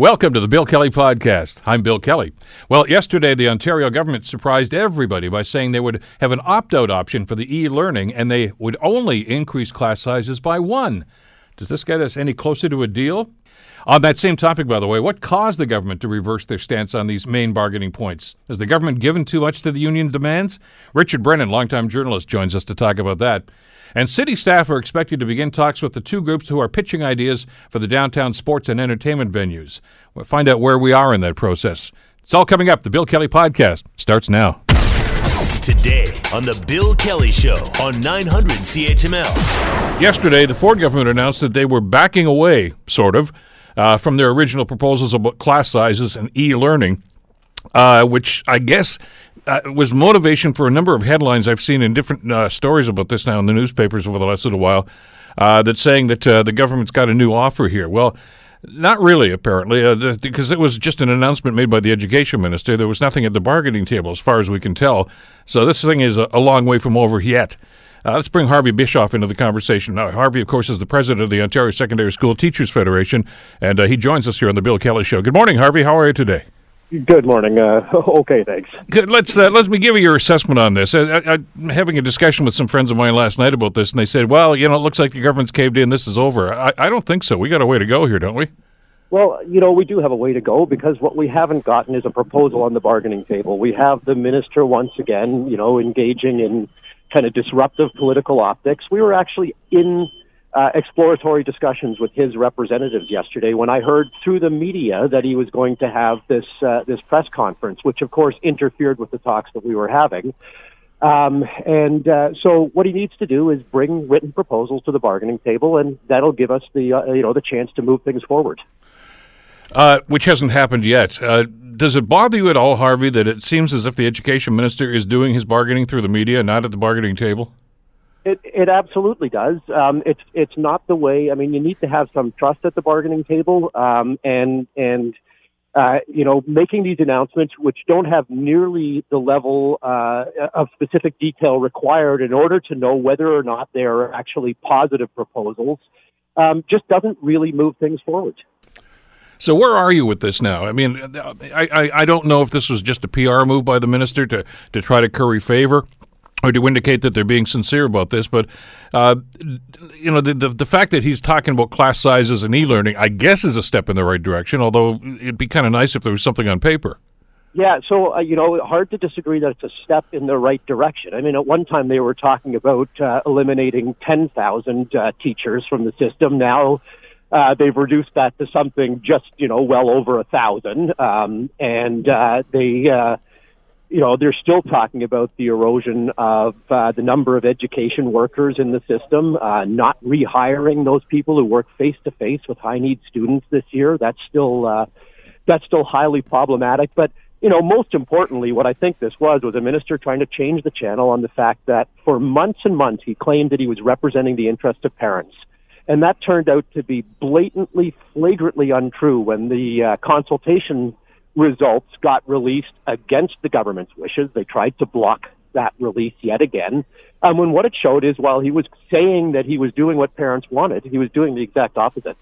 Welcome to the Bill Kelly Podcast. I'm Bill Kelly. Well, yesterday the Ontario government surprised everybody by saying they would have an opt out option for the e learning and they would only increase class sizes by one. Does this get us any closer to a deal? On that same topic, by the way, what caused the government to reverse their stance on these main bargaining points? Has the government given too much to the union demands? Richard Brennan, longtime journalist, joins us to talk about that. And city staff are expected to begin talks with the two groups who are pitching ideas for the downtown sports and entertainment venues. We'll find out where we are in that process. It's all coming up. The Bill Kelly Podcast starts now. Today on The Bill Kelly Show on 900 CHML. Yesterday, the Ford government announced that they were backing away, sort of, uh, from their original proposals about class sizes and e learning, uh, which I guess uh, was motivation for a number of headlines I've seen in different uh, stories about this now in the newspapers over the last little while. Uh, that's saying that uh, the government's got a new offer here. Well, not really, apparently, uh, the, because it was just an announcement made by the education minister. There was nothing at the bargaining table, as far as we can tell. So this thing is a, a long way from over yet. Uh, let's bring Harvey Bischoff into the conversation. Now, Harvey, of course, is the president of the Ontario Secondary School Teachers Federation, and he joins us here on the Bill Kelly Show. Good morning, Harvey. How are you today? Good morning. Uh, okay, thanks. Good. Let's uh, let me give you your assessment on this. I, am having a discussion with some friends of mine last night about this, and they said, "Well, you know, it looks like the government's caved in. This is over." I, I don't think so. We got a way to go here, don't we? Well, you know, we do have a way to go because what we haven't gotten is a proposal on the bargaining table. We have the minister once again, you know, engaging in kind of disruptive political optics. We were actually in uh, exploratory discussions with his representatives yesterday when I heard through the media that he was going to have this uh, this press conference, which of course interfered with the talks that we were having. Um, and uh, so, what he needs to do is bring written proposals to the bargaining table, and that'll give us the uh, you know the chance to move things forward. Uh, which hasn't happened yet. Uh, does it bother you at all, Harvey, that it seems as if the education minister is doing his bargaining through the media, not at the bargaining table? It it absolutely does. Um, it's it's not the way. I mean, you need to have some trust at the bargaining table, um, and and uh, you know, making these announcements which don't have nearly the level uh, of specific detail required in order to know whether or not they are actually positive proposals, um, just doesn't really move things forward. So where are you with this now? I mean, I, I, I don't know if this was just a PR move by the minister to, to try to curry favor or to indicate that they're being sincere about this. But uh, you know, the, the, the fact that he's talking about class sizes and e-learning, I guess, is a step in the right direction. Although it'd be kind of nice if there was something on paper. Yeah, so uh, you know, hard to disagree that it's a step in the right direction. I mean, at one time they were talking about uh, eliminating ten thousand uh, teachers from the system. Now. Uh, they've reduced that to something just, you know, well over a thousand, um, and uh, they uh, you know, they're still talking about the erosion of uh, the number of education workers in the system, uh, not rehiring those people who work face to face with high need students this year. That's still uh, that's still highly problematic. But you know, most importantly, what I think this was was a minister trying to change the channel on the fact that for months and months he claimed that he was representing the interest of parents. And that turned out to be blatantly, flagrantly untrue when the uh, consultation results got released against the government's wishes. They tried to block that release yet again. Um, when what it showed is while he was saying that he was doing what parents wanted, he was doing the exact opposite.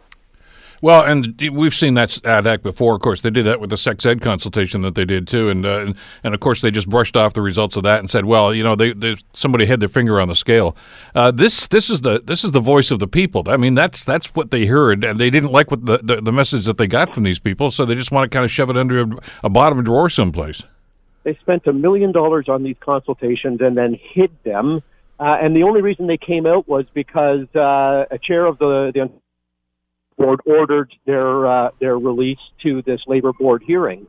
Well, and we've seen that act before. Of course, they did that with the sex ed consultation that they did too, and uh, and, and, of course they just brushed off the results of that and said, well, you know, they, they somebody had their finger on the scale. Uh, this this is the this is the voice of the people. I mean, that's that's what they heard, and they didn't like what the, the, the message that they got from these people, so they just want to kind of shove it under a, a bottom drawer someplace. They spent a million dollars on these consultations and then hid them. Uh, and the only reason they came out was because uh, a chair of the, the board ordered their uh, their release to this labor board hearing.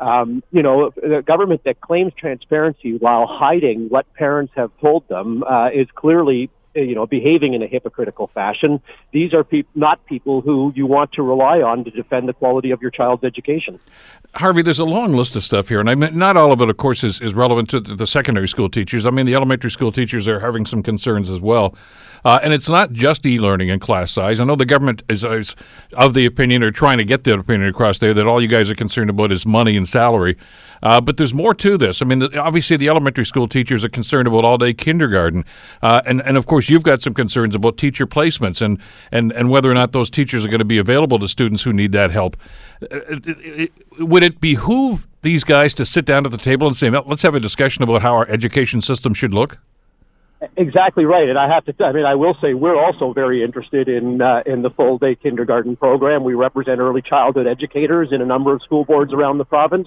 Um, you know, the government that claims transparency while hiding what parents have told them uh, is clearly you know, behaving in a hypocritical fashion. These are not people who you want to rely on to defend the quality of your child's education. Harvey, there's a long list of stuff here, and I mean, not all of it, of course, is, is relevant to the secondary school teachers. I mean, the elementary school teachers are having some concerns as well. Uh, and it's not just e-learning and class size. I know the government is, is, of the opinion or trying to get the opinion across there that all you guys are concerned about is money and salary. Uh, but there's more to this. I mean, the, obviously, the elementary school teachers are concerned about all-day kindergarten, uh, and and of course, you've got some concerns about teacher placements and, and, and whether or not those teachers are going to be available to students who need that help. Would it behoove these guys to sit down at the table and say, let's have a discussion about how our education system should look? Exactly right, and I have to. I mean, I will say we're also very interested in uh, in the full day kindergarten program. We represent early childhood educators in a number of school boards around the province,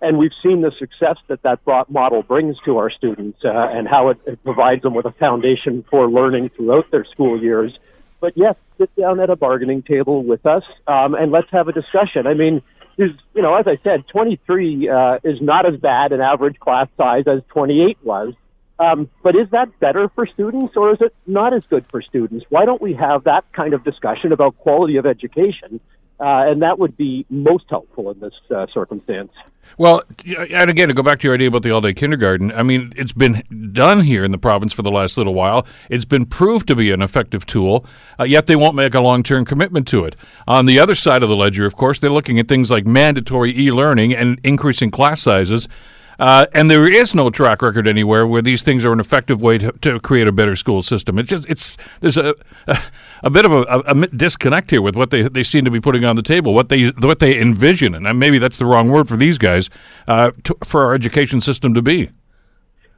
and we've seen the success that that model brings to our students uh, and how it, it provides them with a foundation for learning throughout their school years. But yes, sit down at a bargaining table with us um, and let's have a discussion. I mean, is you know, as I said, 23 uh, is not as bad an average class size as 28 was. Um, but is that better for students or is it not as good for students? Why don't we have that kind of discussion about quality of education? Uh, and that would be most helpful in this uh, circumstance. Well, and again, to go back to your idea about the all day kindergarten, I mean, it's been done here in the province for the last little while. It's been proved to be an effective tool, uh, yet they won't make a long term commitment to it. On the other side of the ledger, of course, they're looking at things like mandatory e learning and increasing class sizes. Uh, and there is no track record anywhere where these things are an effective way to, to create a better school system. It just it's there's a a, a bit of a, a, disconnect here with what they they seem to be putting on the table, what they what they envision, and maybe that's the wrong word for these guys uh, to, for our education system to be.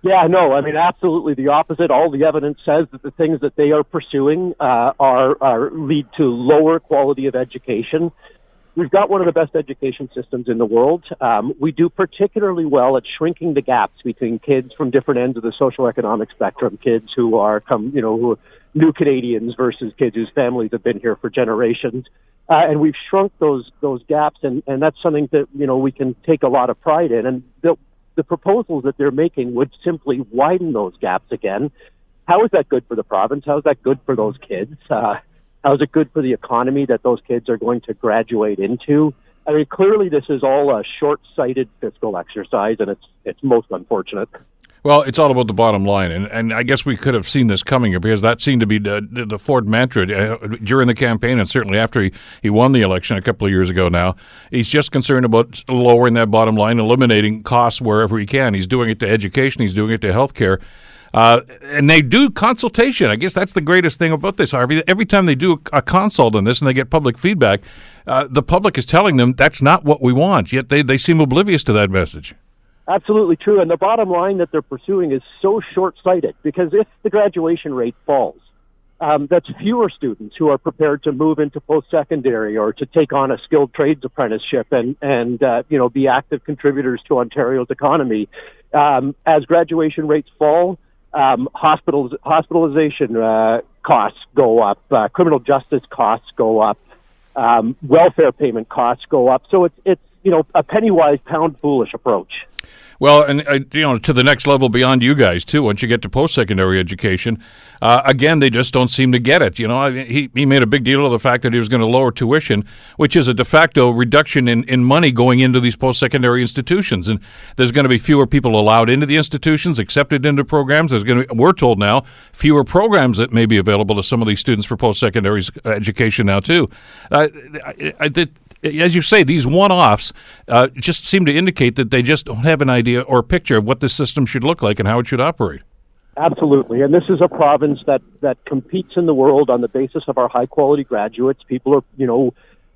Yeah, no, I mean absolutely the opposite. All the evidence says that the things that they are pursuing uh, are, are lead to lower quality of education We've got one of the best education systems in the world. Um, we do particularly well at shrinking the gaps between kids from different ends of the social economic spectrum. Kids who are come, you know, who are new Canadians versus kids whose families have been here for generations. Uh, and we've shrunk those those gaps, and, and that's something that you know we can take a lot of pride in. And the the proposals that they're making would simply widen those gaps again. How is that good for the province? How is that good for those kids? Uh, how is it good for the economy that those kids are going to graduate into? I mean, clearly this is all a short-sighted fiscal exercise, and it's it's most unfortunate. Well, it's all about the bottom line, and, and I guess we could have seen this coming because that seemed to be the, the Ford mantra uh, during the campaign, and certainly after he, he won the election a couple of years ago. Now he's just concerned about lowering that bottom line, eliminating costs wherever he can. He's doing it to education, he's doing it to healthcare. Uh, and they do consultation. I guess that's the greatest thing about this, Harvey. Every time they do a consult on this and they get public feedback, uh, the public is telling them that's not what we want, yet they, they seem oblivious to that message. Absolutely true. And the bottom line that they're pursuing is so short sighted because if the graduation rate falls, um, that's fewer students who are prepared to move into post secondary or to take on a skilled trades apprenticeship and and uh, you know be active contributors to Ontario's economy. Um, as graduation rates fall, um, hospitals, hospitalization uh, costs go up, uh, criminal justice costs go up, um, welfare payment costs go up. So it's it's you know a penny wise pound foolish approach. Well, and uh, you know, to the next level beyond you guys too. Once you get to post-secondary education, uh, again, they just don't seem to get it. You know, he he made a big deal of the fact that he was going to lower tuition, which is a de facto reduction in, in money going into these post-secondary institutions, and there's going to be fewer people allowed into the institutions, accepted into programs. There's going to, we're told now, fewer programs that may be available to some of these students for post-secondary education now too. Uh, I, I, as you say, these one offs uh, just seem to indicate that they just don't have an idea or picture of what the system should look like and how it should operate. Absolutely. And this is a province that, that competes in the world on the basis of our high quality graduates. People are, you know,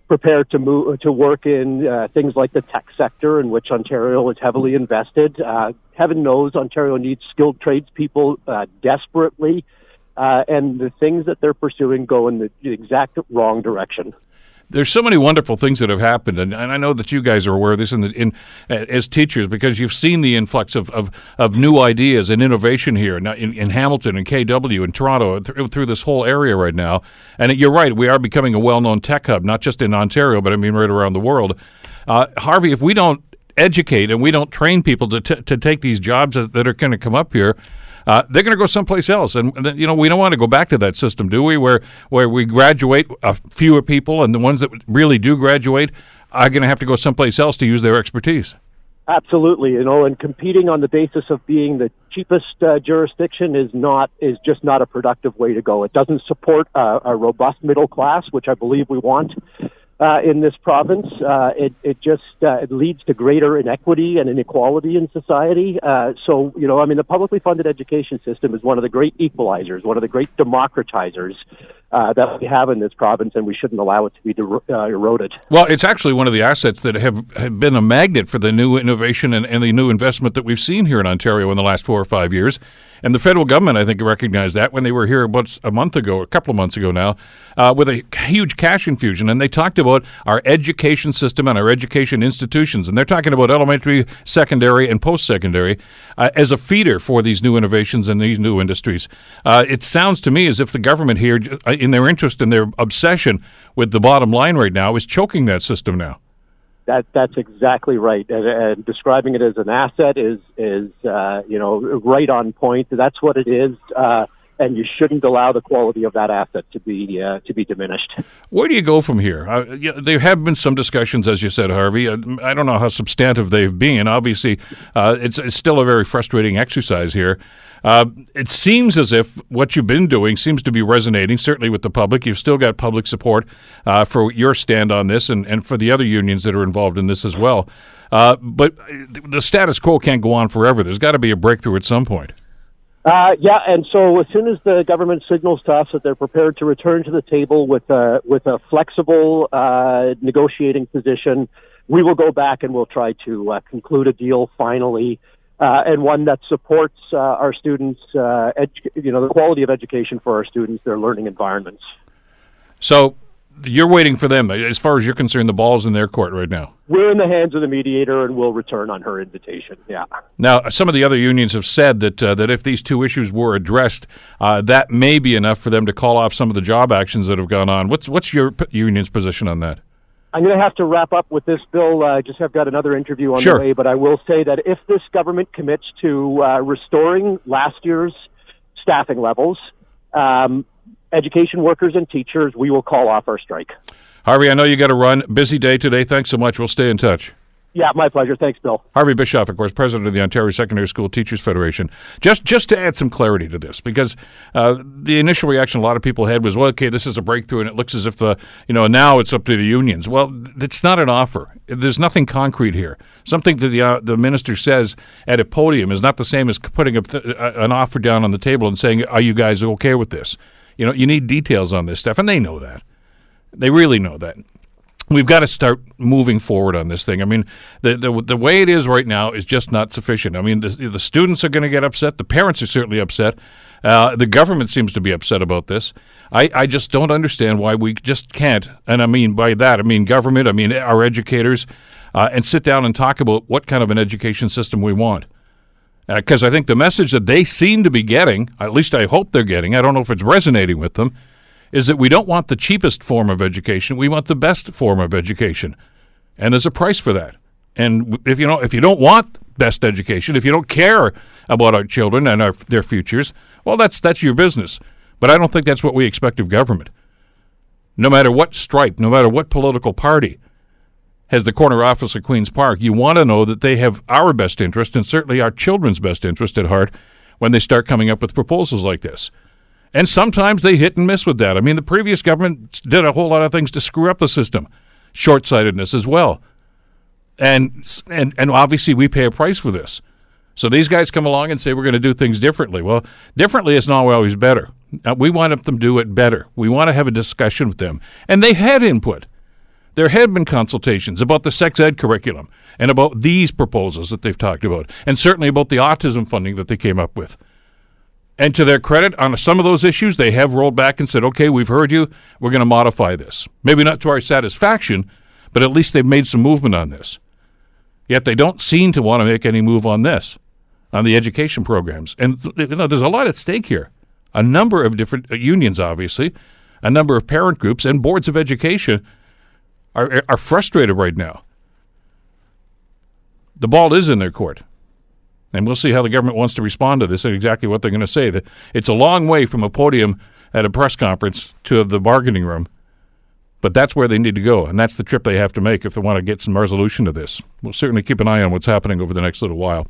prepared to move to work in uh, things like the tech sector, in which Ontario is heavily invested. Uh, heaven knows Ontario needs skilled tradespeople uh, desperately, uh, and the things that they're pursuing go in the exact wrong direction there's so many wonderful things that have happened, and, and I know that you guys are aware of this in, the, in as teachers because you've seen the influx of, of, of new ideas and innovation here in, in Hamilton and KW and Toronto th- through this whole area right now. And you're right, we are becoming a well-known tech hub, not just in Ontario, but I mean right around the world. Uh, Harvey, if we don't educate and we don't train people to, t- to take these jobs that are going to come up here, uh, they're going to go someplace else. And you know, we don't want to go back to that system, do we? Where where we graduate uh, fewer people, and the ones that really do graduate are going to have to go someplace else to use their expertise. Absolutely, you know, and competing on the basis of being the cheapest uh, jurisdiction is not is just not a productive way to go. It doesn't support a robust middle class, which I believe we want. Uh, in this province. Uh, it, it just uh, it leads to greater inequity and inequality in society. Uh, so, you know, I mean, the publicly funded education system is one of the great equalizers, one of the great democratizers uh, that we have in this province, and we shouldn't allow it to be uh, eroded. Well, it's actually one of the assets that have, have been a magnet for the new innovation and, and the new investment that we've seen here in Ontario in the last four or five years. And the federal government, I think, recognized that when they were here about a month ago, a couple of months ago now, uh, with a huge cash infusion. And they talked about our education system and our education institutions. And they're talking about elementary, secondary, and post secondary uh, as a feeder for these new innovations and these new industries. Uh, it sounds to me as if the government here, uh, in their interest and their obsession with the bottom line right now, is choking that system now. That that's exactly right, and, and describing it as an asset is is uh, you know right on point. That's what it is. Uh, and you shouldn't allow the quality of that asset to be uh, to be diminished. Where do you go from here? Uh, yeah, there have been some discussions, as you said, Harvey. Uh, I don't know how substantive they've been. Obviously, uh, it's, it's still a very frustrating exercise here. Uh, it seems as if what you've been doing seems to be resonating, certainly with the public. You've still got public support uh, for your stand on this and, and for the other unions that are involved in this as well. but the status quo can't go on forever. There's got to be a breakthrough at some point. Uh, yeah, and so as soon as the government signals to us that they're prepared to return to the table with a with a flexible uh, negotiating position, we will go back and we'll try to uh, conclude a deal finally, uh, and one that supports uh, our students, uh, edu- you know, the quality of education for our students, their learning environments. So you're waiting for them. As far as you're concerned, the ball's in their court right now. We're in the hands of the mediator, and we'll return on her invitation. Yeah. Now, some of the other unions have said that uh, that if these two issues were addressed, uh, that may be enough for them to call off some of the job actions that have gone on. What's what's your p- union's position on that? I'm going to have to wrap up with this, Bill. I uh, just have got another interview on sure. the way, but I will say that if this government commits to uh, restoring last year's staffing levels, um, education workers and teachers, we will call off our strike. Harvey, I know you got to run. Busy day today. Thanks so much. We'll stay in touch. Yeah, my pleasure. Thanks, Bill. Harvey Bischoff, of course, president of the Ontario Secondary School Teachers Federation. Just just to add some clarity to this, because uh, the initial reaction a lot of people had was, well, okay, this is a breakthrough, and it looks as if the you know now it's up to the unions. Well, it's not an offer. There's nothing concrete here. Something that the uh, the minister says at a podium is not the same as putting a, an offer down on the table and saying, "Are you guys okay with this?" You know, you need details on this stuff, and they know that. They really know that we've got to start moving forward on this thing. I mean, the the, the way it is right now is just not sufficient. I mean, the, the students are going to get upset. The parents are certainly upset. Uh, the government seems to be upset about this. I, I just don't understand why we just can't, and I mean by that, I mean government, I mean our educators, uh, and sit down and talk about what kind of an education system we want. Because uh, I think the message that they seem to be getting, at least I hope they're getting, I don't know if it's resonating with them, is that we don't want the cheapest form of education. We want the best form of education. And there's a price for that. And if you know if you don't want best education, if you don't care about our children and our, their futures, well that's that's your business. But I don't think that's what we expect of government. No matter what stripe, no matter what political party has the corner office of Queen's Park, you want to know that they have our best interest and certainly our children's best interest at heart when they start coming up with proposals like this. And sometimes they hit and miss with that. I mean, the previous government did a whole lot of things to screw up the system, short sightedness as well. And, and, and obviously, we pay a price for this. So these guys come along and say we're going to do things differently. Well, differently is not always better. Uh, we want them to do it better. We want to have a discussion with them. And they had input. There had been consultations about the sex ed curriculum and about these proposals that they've talked about, and certainly about the autism funding that they came up with. And to their credit, on some of those issues, they have rolled back and said, okay, we've heard you. We're going to modify this. Maybe not to our satisfaction, but at least they've made some movement on this. Yet they don't seem to want to make any move on this, on the education programs. And you know, there's a lot at stake here. A number of different uh, unions, obviously, a number of parent groups and boards of education are, are frustrated right now. The ball is in their court. And we'll see how the government wants to respond to this and exactly what they're going to say. That It's a long way from a podium at a press conference to the bargaining room, but that's where they need to go, and that's the trip they have to make if they want to get some resolution to this. We'll certainly keep an eye on what's happening over the next little while.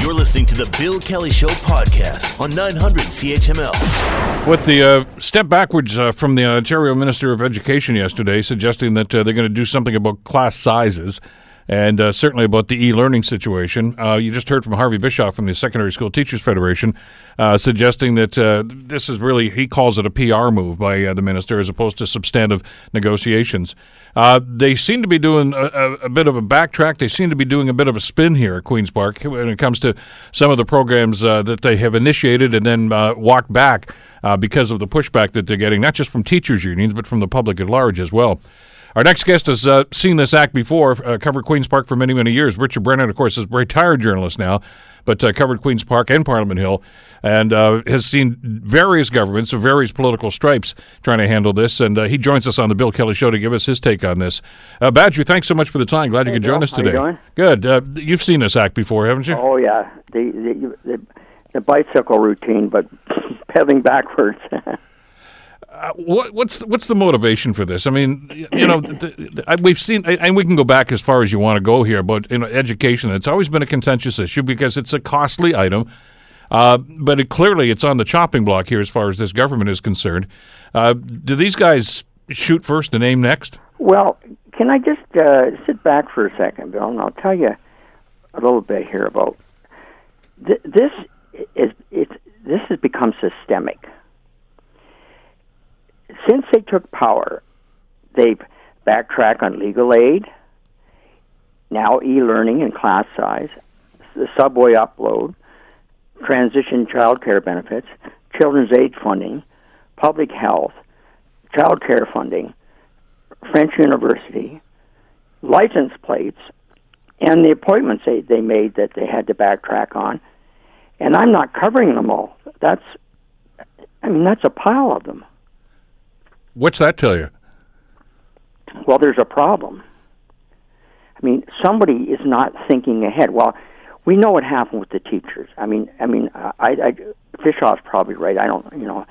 You're listening to the Bill Kelly Show podcast on 900 CHML. With the uh, step backwards uh, from the Ontario Minister of Education yesterday, suggesting that uh, they're going to do something about class sizes and uh, certainly about the e-learning situation. Uh, you just heard from Harvey Bischoff from the Secondary School Teachers Federation, uh, suggesting that uh, this is really he calls it a PR move by uh, the minister as opposed to substantive negotiations. Uh, they seem to be doing a, a, a, bit of a backtrack. They seem to be doing a bit of a spin here at Queens Park when it comes to some of the programs that they have initiated and then walked back because of the pushback that they're getting, not just from teachers unions but from the public at large as well. Our next guest has uh, seen this act before, uh, covered Queen's Park for many, many years. Richard Brennan, of course, is a retired journalist now, but uh, covered Queen's Park and Parliament Hill and uh, has seen various governments of various political stripes trying to handle this. And uh, he joins us on the Bill Kelly Show to give us his take on this. Uh, Badger, thanks so much for the time. Glad hey, you could Bill, join us today. You Good. you've seen this act before, haven't you? Oh, yeah. The, the, the, the bicycle routine, but pedaling backwards. Uh, what, what's the, what's the motivation for this? I mean, you know, the, the, we've seen, and we can go back as far as you want to go here, but you know, education. It's always been a contentious issue because it's a costly item. Uh, but it, clearly, it's on the chopping block here as far as this government is concerned. Uh, do these guys shoot first and aim next? Well, can I just uh, sit back for a second, Bill, and I'll tell you a little bit here about th- this. Is it's this has become systemic since they took power, they've backtracked on legal aid, now e learning and class size, the subway upload, transition child care benefits, children's aid funding, public health, child care funding, French University, license plates, and the appointments they, they made that they had to backtrack on. And I'm not covering them all. That's, I mean, that's a pile of them. What's that tell you? Well, there's a problem. I mean, somebody is not thinking ahead. Well, we know what happened with the teachers. I mean, I mean, I, I Bischoff's probably right. I don't, you know,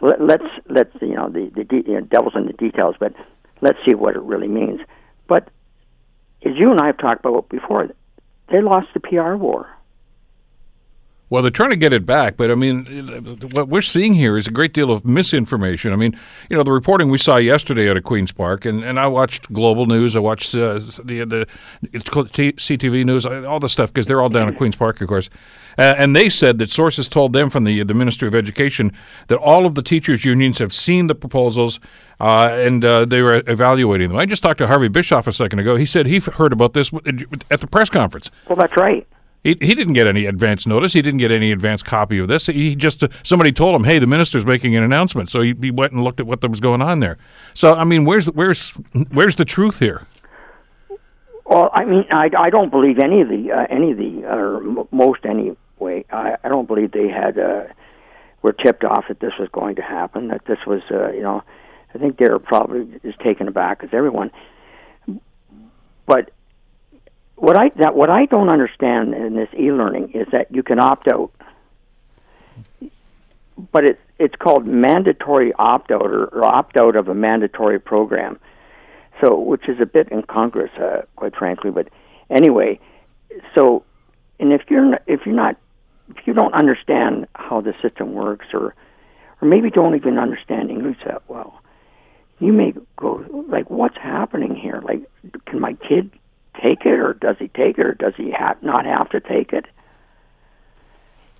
let, let's let's you know the the de- you know, devil's in the details, but let's see what it really means. But as you and I have talked about before, they lost the PR war. Well, they're trying to get it back, but I mean, what we're seeing here is a great deal of misinformation. I mean, you know, the reporting we saw yesterday out of Queens Park, and, and I watched Global News, I watched uh, the the CTV News, all the stuff because they're all down at Queens Park, of course, uh, and they said that sources told them from the the Ministry of Education that all of the teachers unions have seen the proposals uh, and uh, they were evaluating them. I just talked to Harvey Bischoff a second ago. He said he heard about this at the press conference. Well, that's right. He, he didn't get any advance notice. He didn't get any advance copy of this. He just uh, somebody told him, "Hey, the minister's making an announcement." So he, he went and looked at what was going on there. So I mean, where's where's where's the truth here? Well, I mean, I, I don't believe any of the uh, any of the or m- most anyway. I, I don't believe they had uh, were tipped off that this was going to happen. That this was, uh, you know, I think they were probably as taken aback as everyone. But what I that what I don't understand in this e-learning is that you can opt out, but it's it's called mandatory opt out or, or opt out of a mandatory program. So, which is a bit incongruous, uh, quite frankly. But anyway, so and if you're not, if you're not if you don't understand how the system works, or or maybe don't even understand English that well, you may go like, "What's happening here? Like, can my kid take it, or does he take it, or does he have, not have to take it?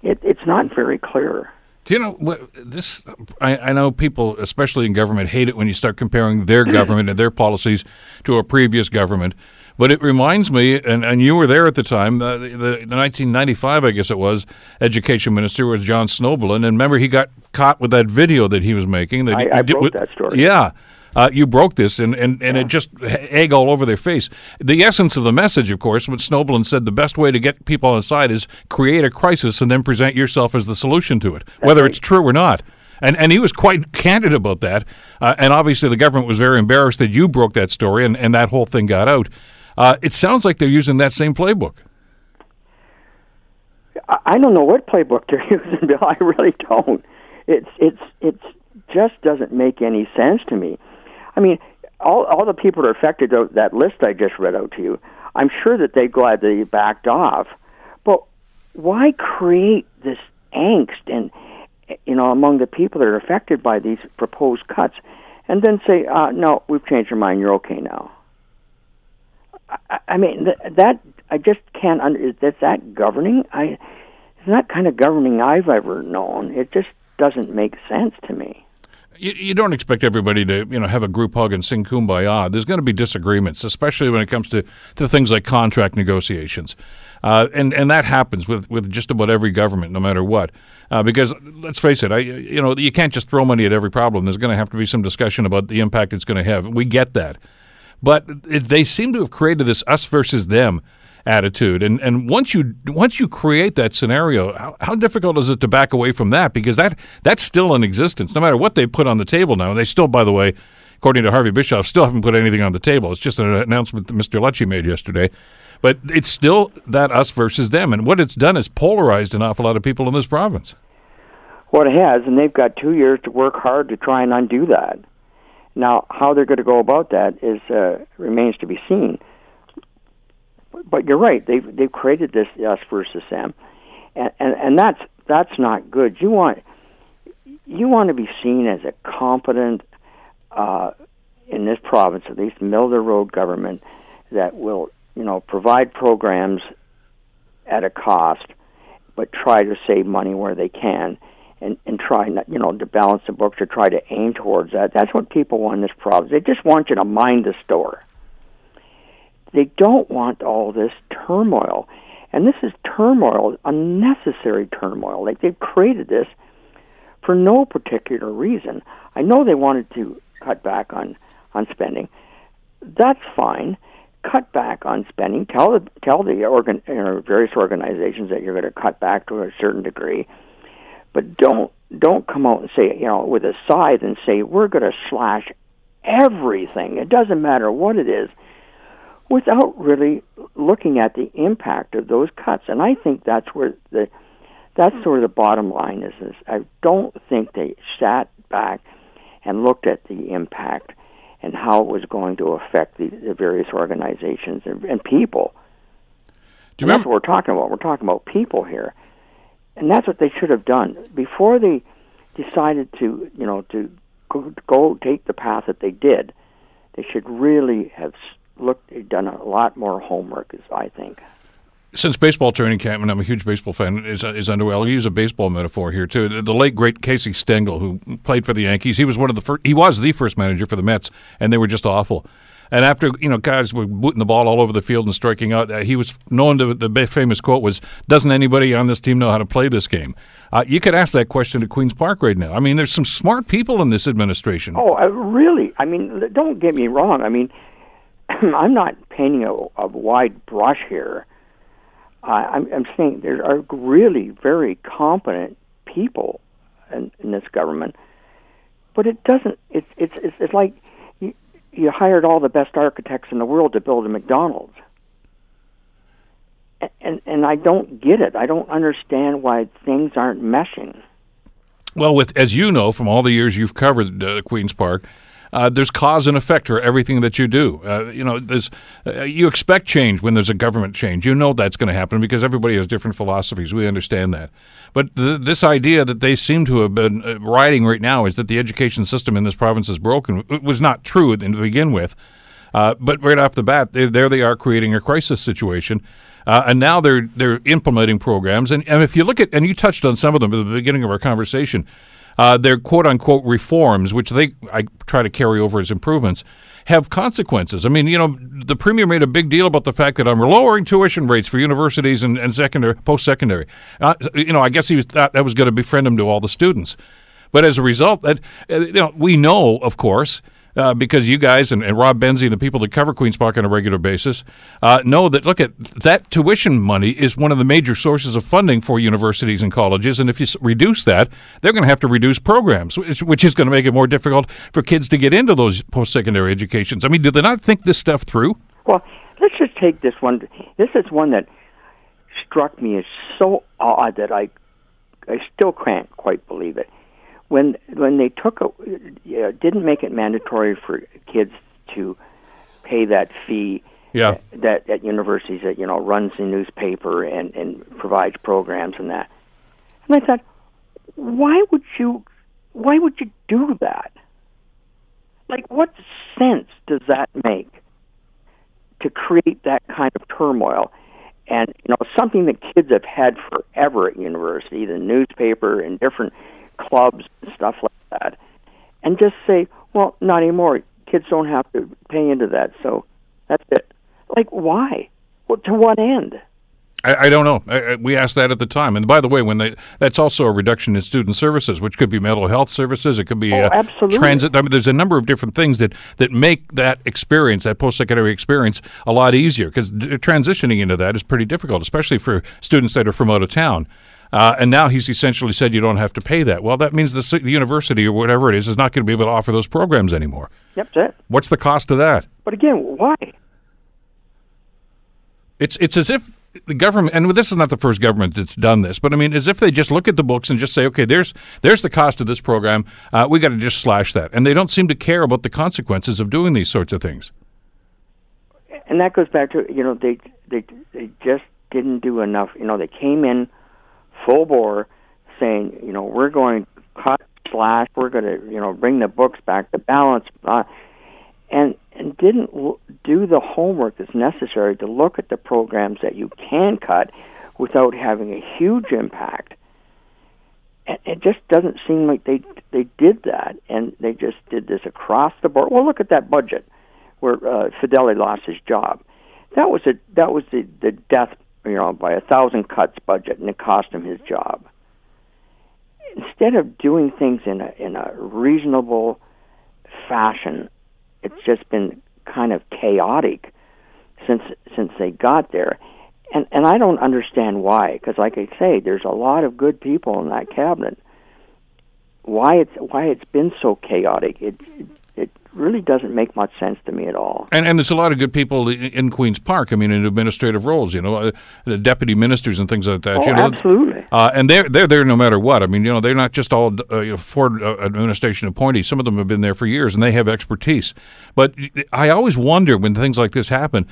it it's not very clear. Do you know what this? I, I, know people, especially in government, hate it when you start comparing their government and their policies to a previous government. But it reminds me, and, and you were there at the time, uh, the, the, the 1995, I guess it was, education minister was John Snobelen. And remember, he got caught with that video that he was making. That I, I broke that story. Yeah uh, you broke this, and, and, and yeah. it just egg all over their face. The essence of the message, of course, what Snobelen said, the best way to get people on side is create a crisis and then present yourself as the solution to it, That's whether right. it's true or not. And, and he was quite candid about that. Uh, and obviously, the government was very embarrassed that you broke that story and, and that whole thing got out. Uh, it sounds like they're using that same playbook. I don't know what playbook they're using, Bill. I really don't. It's it's it's just doesn't make any sense to me. I mean, all all the people that are affected that list I just read out to you. I'm sure that they gladly backed off, but why create this angst and you know among the people that are affected by these proposed cuts, and then say, uh, "No, we've changed our mind. You're okay now." I, I mean, th- that I just can't. Under, is that that governing? I it's not kind of governing I've ever known. It just doesn't make sense to me. You, you don't expect everybody to, you know, have a group hug and sing kumbaya. There's going to be disagreements, especially when it comes to, to things like contract negotiations, uh, and and that happens with, with just about every government, no matter what. Uh, because let's face it, I you know you can't just throw money at every problem. There's going to have to be some discussion about the impact it's going to have. We get that, but it, they seem to have created this us versus them attitude. And and once you once you create that scenario, how, how, difficult is it to back away from that? Because that that's still in existence, no matter what they put on the table now. And they still, by the way, according to Harvey Bischoff, still haven't put anything on the table. It's just an announcement that Mr. Lecce made yesterday. But it's still that us versus them, and what it's done is polarized an awful lot of people in this province. Well, it has, and they've got two years to work hard to try and undo that. Now, how they're going to go about that is uh, remains to be seen but you're right. They've they've created this us versus them, and, and and that's that's not good. You want you want to be seen as a competent uh, in this province, at least middle of the road government that will you know provide programs at a cost, but try to save money where they can. And, and try not, you know to balance the books or try to aim towards that. That's what people want in this province. They just want you to mind the store. They don't want all this turmoil. And this is turmoil, unnecessary turmoil. Like they've created this for no particular reason. I know they wanted to cut back on, on spending. That's fine. Cut back on spending. Tell the tell the organ, know, various organizations that you're going to cut back to a certain degree, but don't don't come out and say you know with a scythe and say we're going to slash everything. It doesn't matter what it is without really looking at the impact of those cuts. And I think that's where the that's hmm. sort of the bottom line is, is I don't think they sat back and looked at the impact and how it was going to affect the, the various organizations and, and people. Do and that's what we're talking about. We're talking about people here, and that's what they should have done before they decided to, you know, to go, go take the path that they did. They should really have looked done a lot more homework, as I think. Since baseball training camp, and I'm a huge baseball fan, is is underway. I'll use a baseball metaphor here too. The, the late great Casey Stengel, who played for the Yankees, he was one of the first. He was the first manager for the Mets, and they were just awful. And after you know, guys were booting the ball all over the field and striking out, uh, he was known to the famous quote was, "Doesn't anybody on this team know how to play this game?" Uh, you could ask that question to Queens Park right now. I mean, there's some smart people in this administration. Oh, uh, really? I mean, don't get me wrong. I mean, I'm not painting a, a wide brush here. I, I'm, I'm saying there are really very competent people in, in this government, but it doesn't. It's it's it's, it's like you, you hired all the best architects in the world to build a McDonald's, and, and and I don't get it. I don't understand why things aren't meshing. Well, with as you know from all the years you've covered uh, Queens Park, uh, there's cause and effect for everything that you do. Uh, you know, there's uh, you expect change when there's a government change. You know that's going to happen because everybody has different philosophies. We understand that. But th- this idea that they seem to have been uh, riding right now is that the education system in this province is broken. It was not true to begin with. Uh, but right off the bat, they, there they are creating a crisis situation. Uh, and now they're they're implementing programs. And, and if you look at and you touched on some of them at the beginning of our conversation, uh, their quote unquote reforms, which they I try to carry over as improvements, have consequences. I mean, you know, the premier made a big deal about the fact that I'm lowering tuition rates for universities and, and secondary, post secondary. Uh, you know, I guess he was, thought that was going to befriend him to all the students. But as a result, that uh, you know, we know, of course, uh, because you guys and, and, Rob Benzie and the people that cover Queens Park on a regular basis uh, know that look at that tuition money is one of the major sources of funding for universities and colleges, and if you reduce that, they're going to have to reduce programs, which, which is going to make it more difficult for kids to get into those post-secondary educations. I mean, do they not think this stuff through? Well, let's just take this one. This is one that struck me as so odd that I I still can't quite believe it when when they took a, uh, didn't make it mandatory for kids to pay that fee Yeah. that at universities that you know runs the newspaper and and provides programs and that. And I thought, why would you, why would you do that? Like, what sense does that make to create that kind of turmoil? And you know, something that kids have had forever at university, the newspaper and different clubs and stuff like that, and just say, well, not anymore. Kids don't have to pay into that, so that's it. Like, why? Well, to what end? I, I don't know. I, I, we asked that at the time, and by the way, when they that's also a reduction in student services, which could be mental health services, it could be Oh, uh, absolutely. transit. I mean, there's a number of different things that that make that experience, that post secondary experience, a lot easier because d- transitioning into that is pretty difficult, especially for students that are from out of town. Uh, and now he's essentially said you don't have to pay that. Well, that means the, the university or whatever it is is not going to be able to offer those programs anymore. Yep, that's it. What's the cost of that? But again, why? It's it's as if the government, and this is not the first government that's done this, but I mean, as if they just look at the books and just say, okay, there's there's the cost of this program, uh, we got to just slash that, and they don't seem to care about the consequences of doing these sorts of things. and that goes back to you know they they they just didn't do enough. You know they came in full bore, saying you know we're going to cut slash, we're going to you know bring the books back to balance, uh, and and didn't do the homework that's necessary to look at the programs that you can cut without having a huge impact. And it just doesn't seem like they they did that, and they just did this across the board. Well, look at that budget where uh, Fedeli lost his job. That was a that was the the death you know by a thousand cuts budget, and it cost him his job. Instead of doing things in a in a reasonable fashion, it's just been kind of chaotic since since they got there. And and I don't understand why, because like I say, there's a lot of good people in that cabinet. Why it's why it's been so chaotic? It it, really doesn't make much sense to me at all. And and there's a lot of good people in Queens Park. I mean, in administrative roles, you know, uh, the deputy ministers and things like that. Oh, you know, absolutely. Uh, and they're they're there no matter what. I mean, you know, they're not just all uh, you know, Ford uh, administration appointees. Some of them have been there for years, and they have expertise. But I always wonder when things like this happen,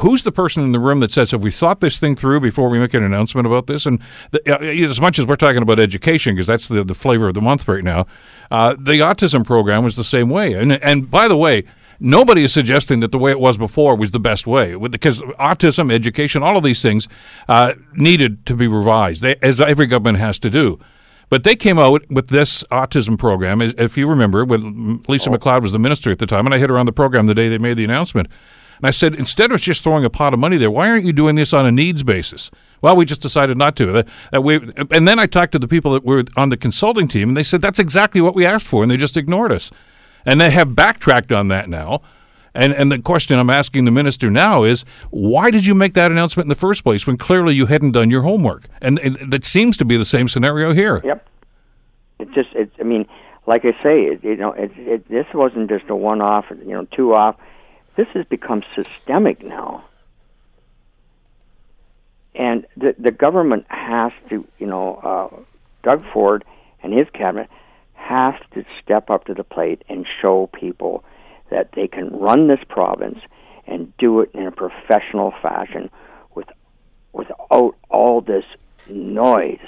who's the person in the room that says, "Have we thought this thing through before we make an announcement about this?" And the, uh, as much as we're talking about education, because that's the the flavor of the month right now, uh, the autism program was the same way. And and by the way. Nobody is suggesting that the way it was before was the best way, because autism, education, all of these things uh, needed to be revised, they, as every government has to do. But they came out with this autism program, if you remember, when Lisa MacLeod was the minister at the time, and I hit her on the program the day they made the announcement. And I said, instead of just throwing a pot of money there, why aren't you doing this on a needs basis? Well, we just decided not to. That- that we, and then I talked to the people that were on the consulting team, and they said that's exactly what we asked for, and they just ignored us. And they have backtracked on that now. And and the question I'm asking the minister now is, why did you make that announcement in the first place when clearly you hadn't done your homework? And, that seems to be the same scenario here. Yep. It just it's I mean, like I say, it, you know, it, it this wasn't just a one off, you know, two off. This has become systemic now. And the the government has to, you know, uh, Doug Ford and his cabinet have to step up to the plate and show people that they can run this province and do it in a professional fashion with without all this noise.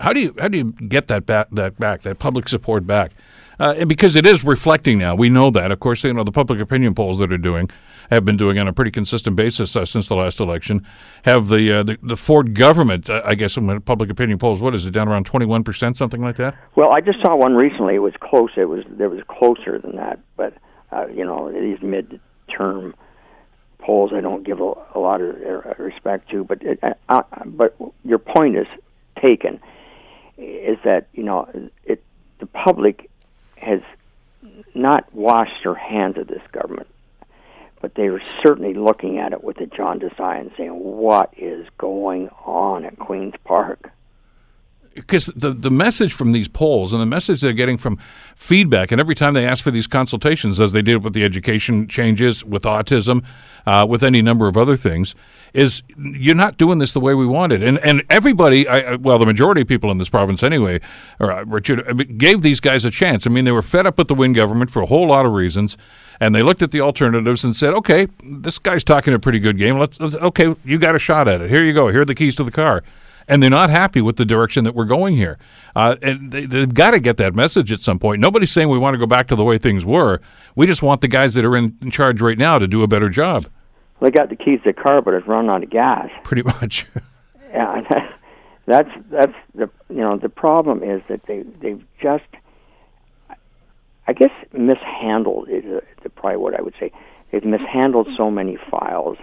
How do you how do you get that back that back that public support back? Uh, because it is reflecting now, we know that. Of course, you know the public opinion polls that are doing have been doing on a pretty consistent basis uh, since the last election. Have the uh, the, the Ford government, uh, I guess, in public opinion polls, what is it down around twenty one percent, something like that? Well, I just saw one recently. It was close. It was there was closer than that, but uh, you know these mid-term polls I don't give a, a lot of uh, respect to. But it, but your point is taken. Is that you know it the public has not washed their hands of this government, but they were certainly looking at it with a jaundiced eye and saying, "What is going on at Queens Park?" Because the the message from these polls and the message they're getting from feedback, and every time they ask for these consultations, as they did with the education changes, with autism, uh, with any number of other things, is you're not doing this the way we wanted. And and everybody, I, well, the majority of people in this province anyway, or uh, Richard, gave these guys a chance. I mean, they were fed up with the Wynne government for a whole lot of reasons and they looked at the alternatives and said, "Okay, this guy's talking a pretty good game. Let's, let's okay, you got a shot at it. Here you go. Here are the keys to the car." And they're not happy with the direction that we're going here. Uh, and they, they've got to get that message at some point. Nobody's saying we want to go back to the way things were. We just want the guys that are in, in charge right now to do a better job. Well, they got the keys to the car, but it's run out of gas. Pretty much. yeah, that's that's the you know the problem is that they they've just I guess mishandled is, a, is probably what I would say. They've mishandled so many files,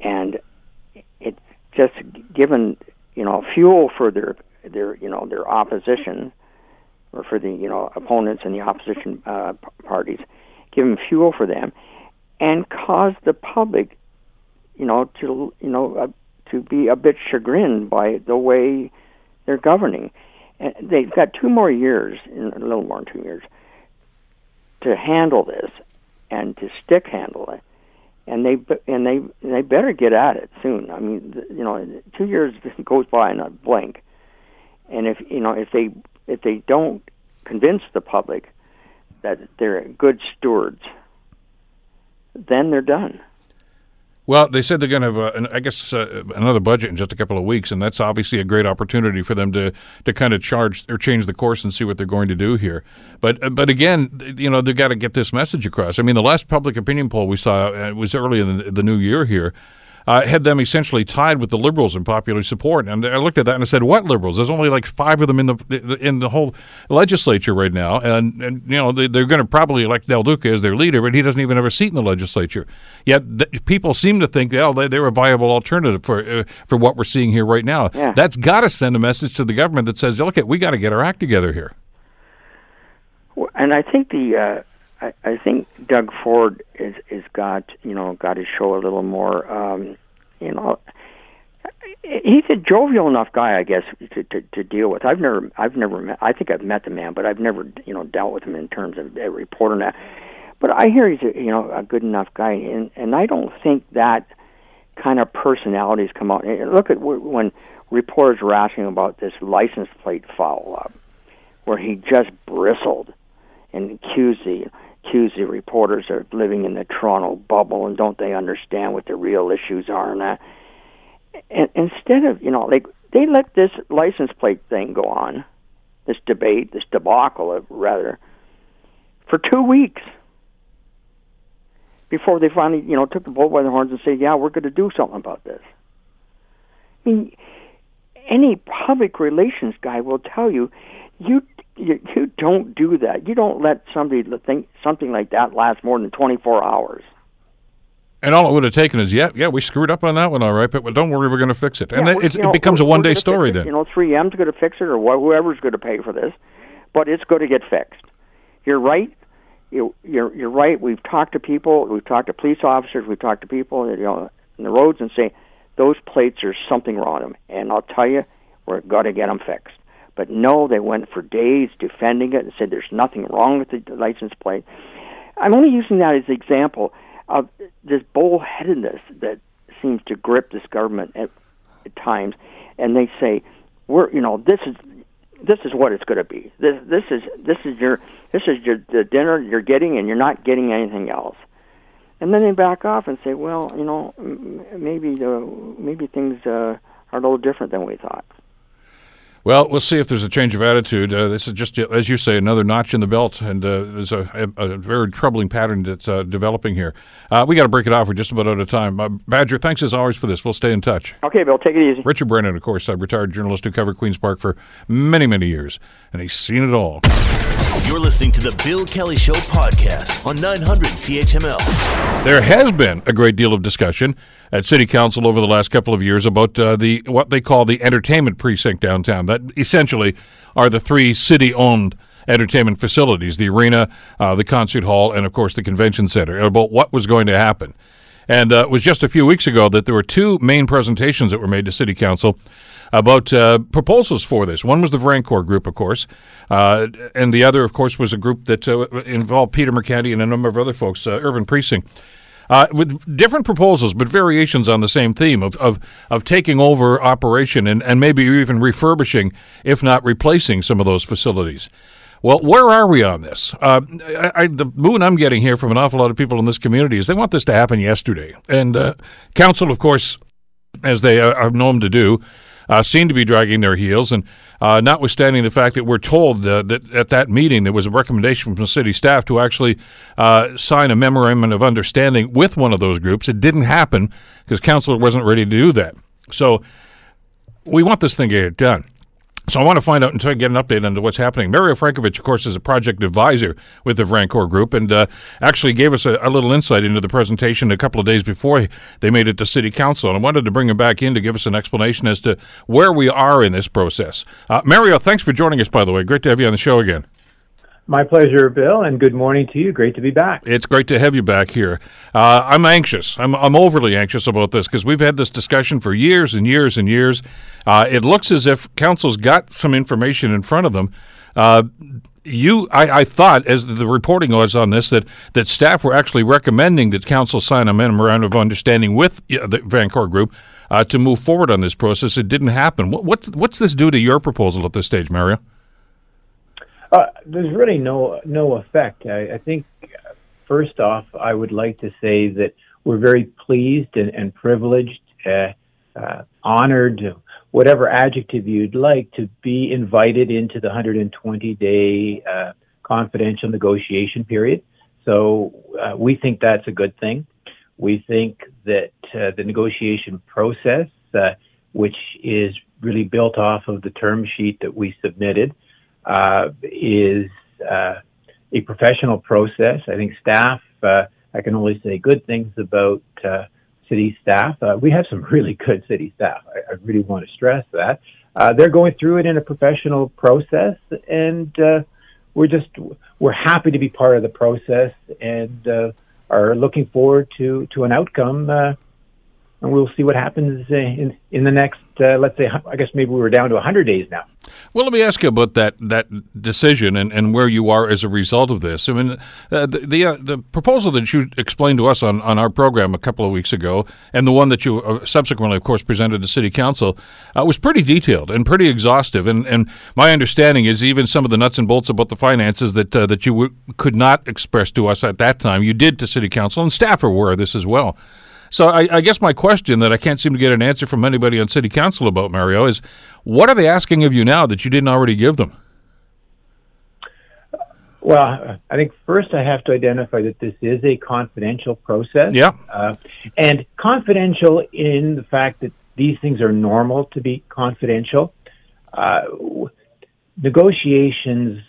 and it's just given you know fuel for their their you know their opposition or for the you know opponents and the opposition uh, parties, give them fuel for them, and cause the public, you know, to you know uh, to be a bit chagrined by the way they're governing. And they've got two more years, a little more than two years, to handle this and to stick handle it and they and they they better get at it soon. I mean, you know, two years goes by in a blink, and if you know if they if they don't convince the public that they're good stewards, then they're done. Well, they said they're going to have, I guess, uh, another budget in just a couple of weeks, and that's obviously a great opportunity for them to to kind of charge or change the course and see what they're going to do here. But uh, but again, you know, they've got to get this message across. I mean, the last public opinion poll we saw uh, was early in the, the new year here uh, had them essentially tied with the liberals in popular support. And I looked at that and I said, "What liberals? There's only like five of them in the in the whole legislature right now, and, and you know they, are going to probably elect Del Duca as their leader, but he doesn't even have a seat in the legislature. Yet th- people seem to think, oh, they, they're a viable alternative for uh, for what we're seeing here right now. Yeah. That's got to send a message to the government that says, look, we got to get our act together here. And I think the. I, I think Doug Ford is is got you know got to show a little more um, you know he's a jovial enough guy I guess to, to to deal with. I've never I've never met I think I've met the man, but I've never you know dealt with him in terms of a reporter now. But I hear he's a, you know a good enough guy, and and I don't think that kind of personalities come out. Look at when reporters were asking about this license plate follow up, where he just bristled and accused the accuse the reporters of living in the Toronto bubble and don't they understand what the real issues are and that. And instead of you know like they let this license plate thing go on, this debate, this debacle, rather, for two weeks before they finally you know took the bull by the horns and said, yeah, we're going to do something about this. I mean, any public relations guy will tell you, you you, you don't do that. You don't let somebody think something like that last more than 24 hours. And all it would have taken is, yeah, yeah, we screwed up on that one, all right, but don't worry, we're going to fix it. And yeah, it, know, it becomes a one day story then. You know, 3M's going to fix it or whoever's going to pay for this, but it's going to get fixed. You're right. You, you're, you're right. We've talked to people, we've talked to police officers, we've talked to people you know, in the roads and say, those plates, are something wrong with them. And I'll tell you, we're going to get them fixed. But no, they went for days defending it and said there's nothing wrong with the license plate. I'm only using that as an example of this bullheadedness that seems to grip this government at, at times, and they say, "We're, you know, this is this is what it's going to be. This this is this is your this is your the dinner you're getting, and you're not getting anything else." And then they back off and say, "Well, you know, maybe the maybe things uh, are a little different than we thought." Well, we'll see if there's a change of attitude. Uh, this is just, as you say, another notch in the belt, and uh, there's a, a, a, very troubling pattern that's uh, developing here. Uh, we got to break it off. We're just about out of time. Uh, Badger, thanks as always for this. We'll stay in touch. Okay, Bill, take it easy. Richard Brennan, of course, a retired journalist who covered Queens Park for many, many years, and he's seen it all. You're listening to the Bill Kelly Show podcast on 900 CHML. There has been a great deal of discussion at City Council over the last couple of years about uh, the what they call the entertainment precinct downtown. That essentially are the three city-owned entertainment facilities: the arena, uh, the concert hall, and of course the convention center. About what was going to happen. And uh, it was just a few weeks ago that there were two main presentations that were made to City Council about uh, proposals for this. One was the Vrancor group, of course, uh, and the other, of course, was a group that uh, involved Peter Mercanti and a number of other folks, uh, Urban Precinct. Uh, with different proposals, but variations on the same theme of, of, of taking over operation and, and maybe even refurbishing, if not replacing, some of those facilities. Well, where are we on this? Uh, I, I, the mood I'm getting here from an awful lot of people in this community is they want this to happen yesterday. And uh, council, of course, as they are known to do, uh, seem to be dragging their heels. And uh, notwithstanding the fact that we're told uh, that at that meeting there was a recommendation from the city staff to actually uh, sign a memorandum of understanding with one of those groups, it didn't happen because council wasn't ready to do that. So we want this thing to get done. So I want to find out and to get an update on what's happening. Mario Frankovich, of course, is a project advisor with the Vrancor Group and uh, actually gave us a, a, little insight into the presentation a couple of days before they made it to City Council. And I wanted to bring him back in to give us an explanation as to where we are in this process. Uh, Mario, thanks for joining us, by the way. Great to have you on the show again. My pleasure, Bill, and good morning to you. Great to be back. It's great to have you back here. Uh, I'm anxious. I'm, I'm overly anxious about this because we've had this discussion for years and years and years. Uh, it looks as if council's got some information in front of them. Uh, you, I, I, thought, as the reporting was on this, that, that staff were actually recommending that council sign a memorandum of understanding with the Vrancor Group uh, to move forward on this process. It didn't happen. What, what's what's this do to your proposal at this stage, Mario? Uh, there's really no no effect. I, I think first off, I would like to say that we're very pleased and, and privileged, uh, uh, honored, whatever adjective you'd like, to be invited into the 120 day uh, confidential negotiation period. So uh, we think that's a good thing. We think that uh, the negotiation process, which is really built off of the term sheet that we submitted, uh, is uh, a professional process. I think staff, uh, I can only say good things about uh, city staff. Uh, we have some really good city staff. I, I really want to stress that. Uh, they're going through it in a professional process, and we're just we're happy to be part of the process and are looking forward to to an outcome and we'll see what happens in in the next, uh, let's say, I guess maybe we were down to 100 days now. Well, let me ask you about that that decision and, and where you are as a result of this. I mean, uh, the the, uh, the, proposal that you explained to us on, on our program a couple of weeks ago, and the one that you uh, subsequently, of course, presented to City Council, uh, was pretty detailed and pretty exhaustive. And, and my understanding is even some of the nuts and bolts about the finances that uh, that you w- could not express to us at that time, you did to City Council, and staff are aware of this as well. So I, I, guess my question that I can't seem to get an answer from anybody on city council about Mario is, what are they asking of you now that you didn't already give them? Well, I think first I have to identify that this is a confidential process. Yeah. Uh, and confidential in the fact that these things are normal to be confidential. Uh, negotiations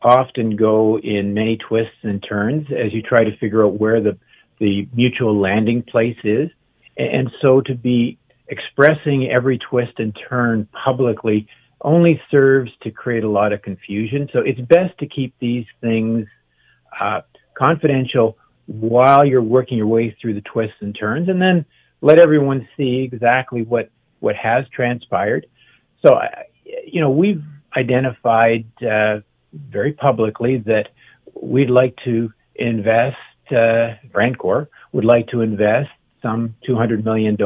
often go in many twists and turns as you try to figure out where the the mutual landing place is. And so to be expressing every twist and turn publicly only serves to create a lot of confusion. So it's best to keep these things uh, confidential while you're working your way through the twists and turns, and then let everyone see exactly what what has transpired. So, you know, we've identified uh, very publicly that we'd like to invest uh, would like to invest some $200 million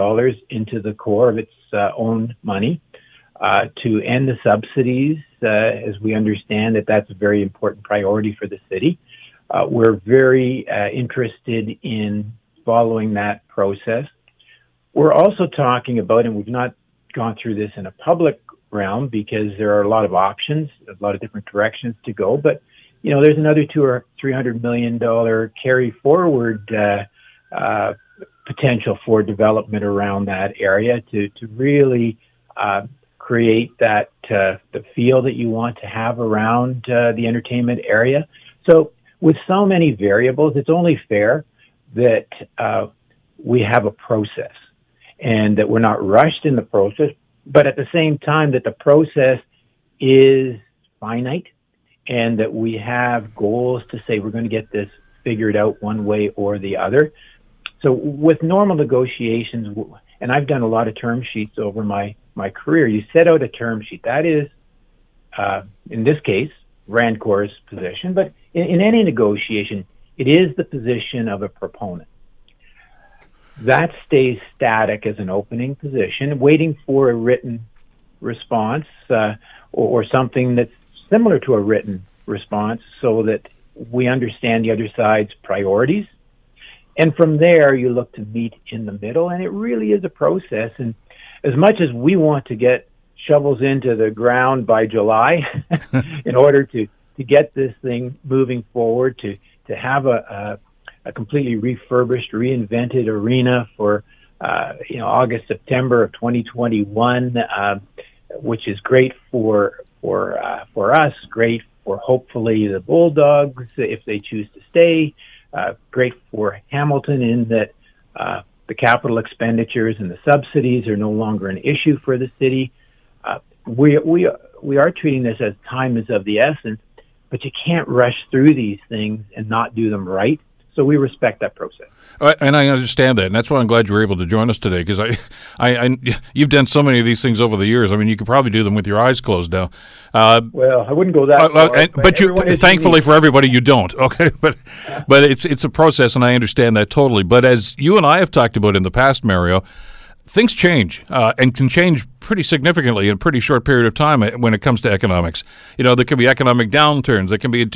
into the core of its uh, own money uh, to end the subsidies, uh, as we understand that that's a very important priority for the city. Uh, we're very uh, interested in following that process. We're also talking about, and we've not gone through this in a public realm because there are a lot of options, a lot of different directions to go, but you know, there's another two or three hundred million dollar carry forward uh, uh, potential for development around that area to to really uh, create that uh, the feel that you want to have around uh, the entertainment area. So with so many variables, it's only fair that uh, we have a process and that we're not rushed in the process, but at the same time that the process is finite and that we have goals to say we're going to get this figured out one way or the other. So with normal negotiations, and I've done a lot of term sheets over my my career. You set out a term sheet. That is, uh, in this case, Vrancor's position, but in, in any negotiation, it is the position of a proponent. That stays static as an opening position, waiting for a written response uh, or, or something that's similar to a written response so that we understand the other side's priorities. And from there, you look to meet in the middle, and it really is a process. And as much as we want to get shovels into the ground by July in order to, to get this thing moving forward, to, to have a, a, a completely refurbished, reinvented arena for uh, you know August, September of 2021, uh, which is great for for uh, for us, great for hopefully the Bulldogs if they choose to stay, uh, great for Hamilton in that uh, the capital expenditures and the subsidies are no longer an issue for the city. Uh, we we we are treating this as time is of the essence, but you can't rush through these things and not do them right. So we respect that process. And I understand that, and that's why I'm glad you were able to join us today. Because I, I, I, you've done so many of these things over the years. I mean, you could probably do them with your eyes closed now. Uh, well, I wouldn't go that uh, far. And, but, but you, thankfully for everybody, you don't. Okay, but but it's it's a process, and I understand that totally. But as you and I have talked about in the past, Mario, things change uh, and can change pretty significantly in a pretty short period of time uh, when it comes to economics. You know, there can be economic downturns, there can be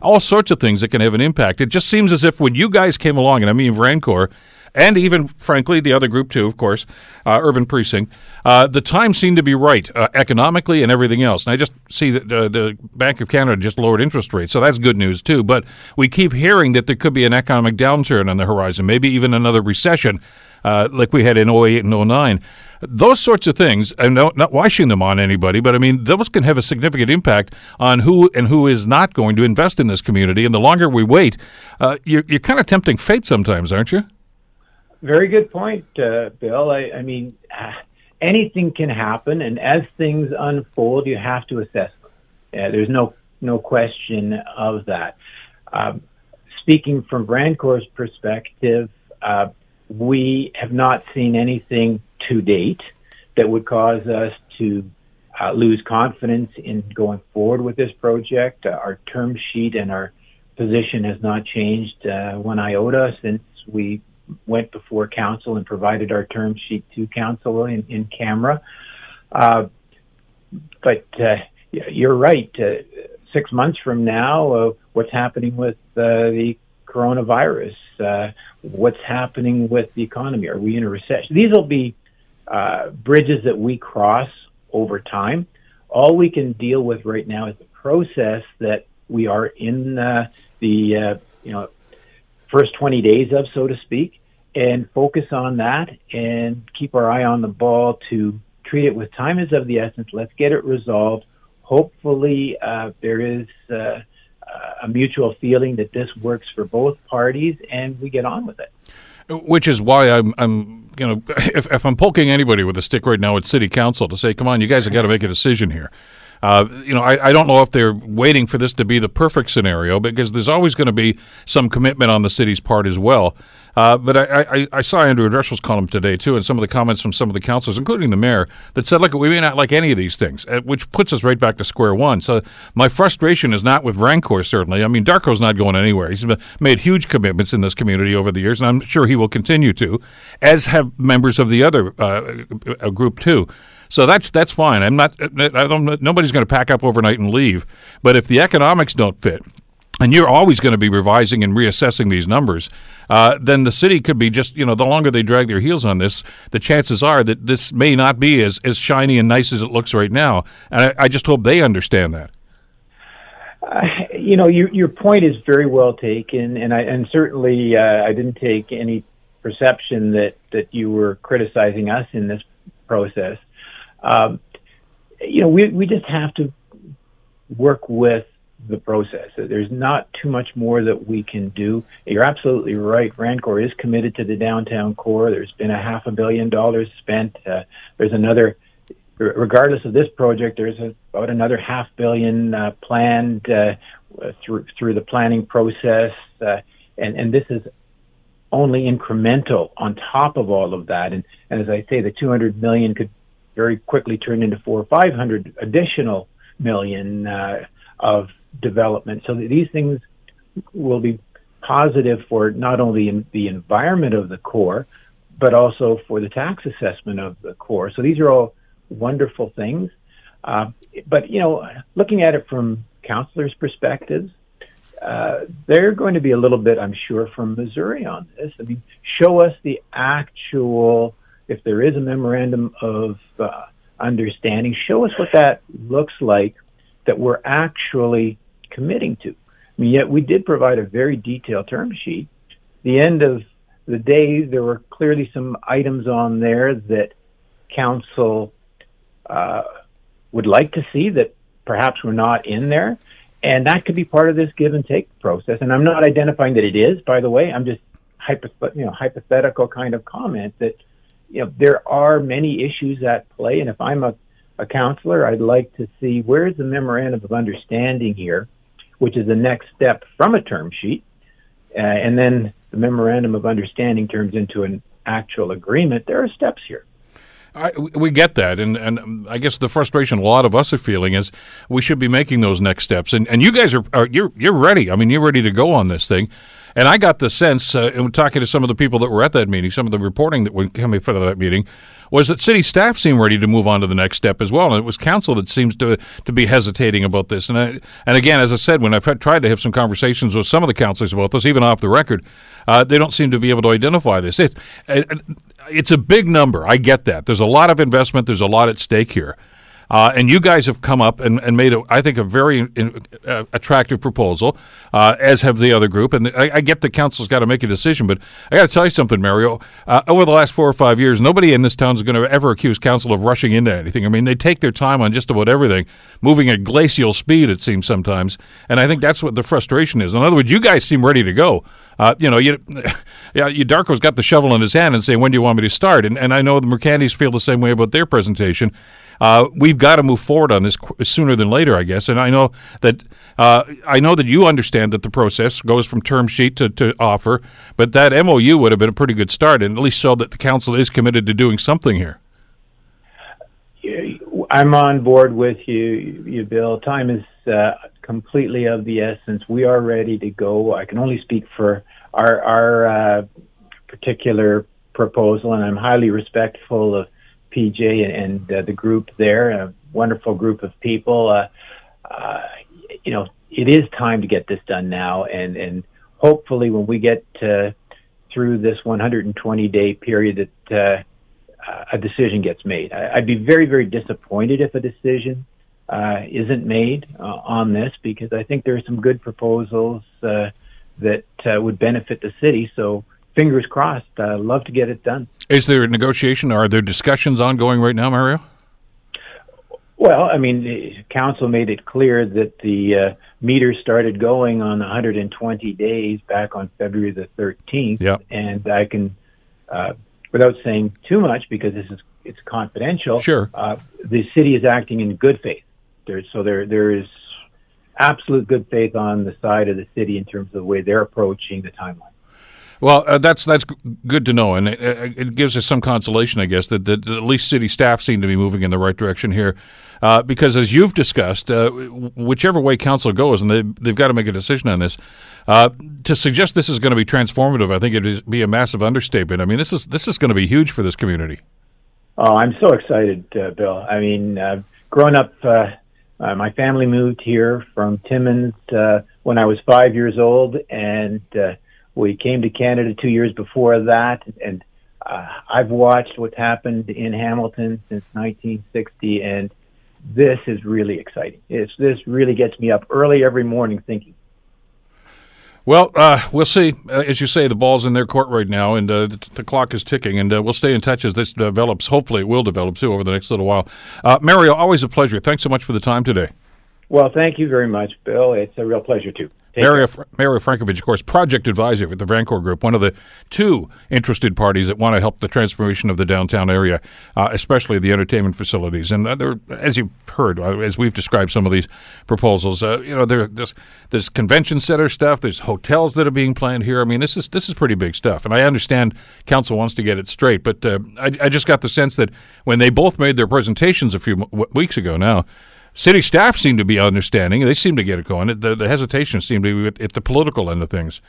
all sorts of things that can have an impact. It just seems as if when you guys came along, and I mean Vrancor, and even, frankly, the other group too, of course, uh, Urban Precinct, uh, the time seemed to be right uh, economically and everything else. And I just see that uh, the Bank of Canada just lowered interest rates, so that's good news too. But we keep hearing that there could be an economic downturn on the horizon, maybe even another recession uh, like we had in 08 and 09. Those sorts of things, I'm not, not washing them on anybody, but I mean, those can have a significant impact on who and who is not going to invest in this community. And the longer we wait, uh, you're, you're kind of tempting fate sometimes, aren't you? Very good point, uh, Bill. I, I mean, uh, anything can happen, and as things unfold, you have to assess them. Yeah, there's no no question of that. Um, speaking from Vrancor's perspective, uh, we have not seen anything to date that would cause us to uh, lose confidence in going forward with this project. Uh, our term sheet and our position has not changed uh, one iota since we went before council and provided our term sheet to council in, in camera. Uh, but uh, you're right. Uh, six months from now, what's happening with the coronavirus? Uh, what's happening with the economy? Are we in a recession? These will be uh, bridges that we cross over time. All we can deal with right now is the process that we are in uh, the uh, you know first 20 days of, so to speak, and focus on that and keep our eye on the ball to treat it with time is of the essence. Let's get it resolved. Hopefully, uh, there is uh, a mutual feeling that this works for both parties, and we get on with it. Which is why I'm, I'm, you know, if, if I'm poking anybody with a stick right now at City Council to say, come on, you guys have got to make a decision here. Uh, you know, I, I, don't know if they're waiting for this to be the perfect scenario because there's always going to be some commitment on the city's part as well. Uh, but I, I, I, saw Andrew Dreschel's column today too, and some of the comments from some of the councilors, including the mayor, that said, "Look, we may not like any of these things," uh, which puts us right back to square one. So my frustration is not with Vrancor. Certainly, I mean, Darko's not going anywhere. He's made huge commitments in this community over the years, and I'm sure he will continue to, as have members of the other uh, group too. So that's that's fine. I'm not. I don't. Nobody's going to pack up overnight and leave. But if the economics don't fit, and you're always going to be revising and reassessing these numbers, uh, then the city could be just, you know, the longer they drag their heels on this, the chances are that this may not be as, as shiny and nice as it looks right now. And I, I just hope they understand that. Uh, you know, your your point is very well taken, and I and certainly uh, I didn't take any perception that that you were criticizing us in this process. Um, you know, we we just have to work with the process. There's not too much more that we can do. You're absolutely right. Vrancor is committed to the downtown core. There's been a half a billion dollars spent. Uh, there's another, regardless of this project, there's a, about another half billion uh, planned uh, through through the planning process. Uh, and and this is only incremental on top of all of that. And, and as I say, the 200 million could very quickly turned into four or 500 additional million uh, of development. So these things will be positive for not only the environment of the core, but also for the tax assessment of the core. So these are all wonderful things. Uh, but you know, looking at it from councillors' perspectives, uh, they're going to be a little bit, I'm sure, from Missouri on this. I mean, show us the actual, if there is a memorandum of uh, understanding, show us what that looks like that we're actually committing to. I mean, yet we did provide a very detailed term sheet. The end of the day, there were clearly some items on there that council uh, would like to see that perhaps were not in there. And that could be part of this give and take process. And I'm not identifying that it is, by the way. I'm just hypo- you know, hypothetical kind of comment that you know there are many issues at play. And if I'm a, a counselor, I'd like to see where's the memorandum of understanding here, which is the next step from a term sheet, uh, and then the memorandum of understanding turns into an actual agreement. There are steps here. I, we get that, and and I guess the frustration a lot of us are feeling is we should be making those next steps, and and you guys are, are you're you're ready. I mean, you're ready to go on this thing, and I got the sense, uh, and talking to some of the people that were at that meeting, some of the reporting that went coming out of that meeting, was that city staff seemed ready to move on to the next step as well, and it was council that seems to to be hesitating about this. And I, and again, as I said, when I've tried to have some conversations with some of the councilors about this, even off the record, uh, they don't seem to be able to identify this. It's, it's a big number. I get that. There's a lot of investment. There's a lot at stake here. Uh, and you guys have come up and, and made, a, I think, a very uh, attractive proposal, uh, as have the other group. And I, I get the council's got to make a decision, but I got to tell you something, Mario. Uh, over the last four or five years, nobody in this town is going to ever accuse council of rushing into anything. I mean, they take their time on just about everything, moving at glacial speed, it seems sometimes. And I think that's what the frustration is. In other words, you guys seem ready to go. Uh, you know, you, yeah, you Darko's got the shovel in his hand and saying, "When do you want me to start?" And and I know the Mercantis feel the same way about their presentation. Uh, we've got to move forward on this qu- sooner than later, I guess. And I know that uh, I know that you understand that the process goes from term sheet to, to offer, but that MOU would have been a pretty good start, and at least show that the council is committed to doing something here. I'm on board with you, you Bill. Time is uh, completely of the essence. We are ready to go. I can only speak for our our uh, particular proposal, and I'm highly respectful of PJ and, uh, the group there, a wonderful group of people. Uh, uh, you know, it is time to get this done now, and and hopefully when we get through this 120 day period that uh, a decision gets made. I, would be very very disappointed if a decision uh, isn't made uh, on this because I think there are some good proposals uh, that uh, would benefit the city. So fingers crossed. Uh, love to get it done. Is there a negotiation? Are there discussions ongoing right now, Mario? Well, I mean, council made it clear that the uh, meter started going on 120 days back on February the 13th. Yep. And I can, uh, without saying too much, because this is it's confidential. Sure. Uh, the city is acting in good faith. There, so there there is absolute good faith on the side of the city in terms of the way they're approaching the timeline. Well, uh, that's that's good to know, and it, it, gives us some consolation, I guess, that, that, at least city staff seem to be moving in the right direction here. Uh, because as you've discussed, uh, whichever way council goes, and they they've got to make a decision on this. Uh, to suggest this is going to be transformative, I think it would be a massive understatement. I mean, this is this is going to be huge for this community. Oh, I'm so excited, uh, Bill. I mean, uh, growing up, my family moved here from Timmins when I was five years old, and we came to Canada two years before that, and uh, I've watched what's happened in Hamilton since 1960, and this is really exciting. It's, this really gets me up early every morning thinking. Well, uh, we'll see. Uh, as you say, the ball's in their court right now, and uh, the, the, clock is ticking. And uh, we'll stay in touch as this develops. Hopefully, it will develop too over the next little while. Uh, Mario, always a pleasure. Thanks so much for the time today. Well, thank you very much, Bill. It's a real pleasure too. Mario, Mario Frankovich, of course, project advisor with the Vrancor Group, one of the two interested parties that want to help the transformation of the downtown area, uh, especially the entertainment facilities. And uh, there, as you've heard, uh, as we've described some of these proposals, uh, you know, there, there's there's convention center stuff, there's hotels that are being planned here. I mean, this is this is pretty big stuff. And I understand council wants to get it straight, but uh, I, I just got the sense that when they both made their presentations a few w- weeks ago now City staff seem to be understanding. They seem to get it going. The, the hesitation seemed to be at, the political end of things.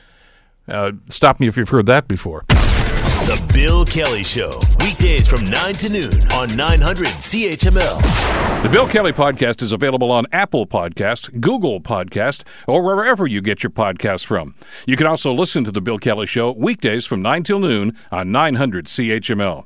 Uh, stop me if you've heard that before. The Bill Kelly Show, weekdays from 9 to noon on 900 CHML. The Bill Kelly Podcast is available on Apple Podcast, Google Podcast, or wherever you get your podcasts from. You can also listen to The Bill Kelly Show weekdays from 9 till noon on 900 CHML.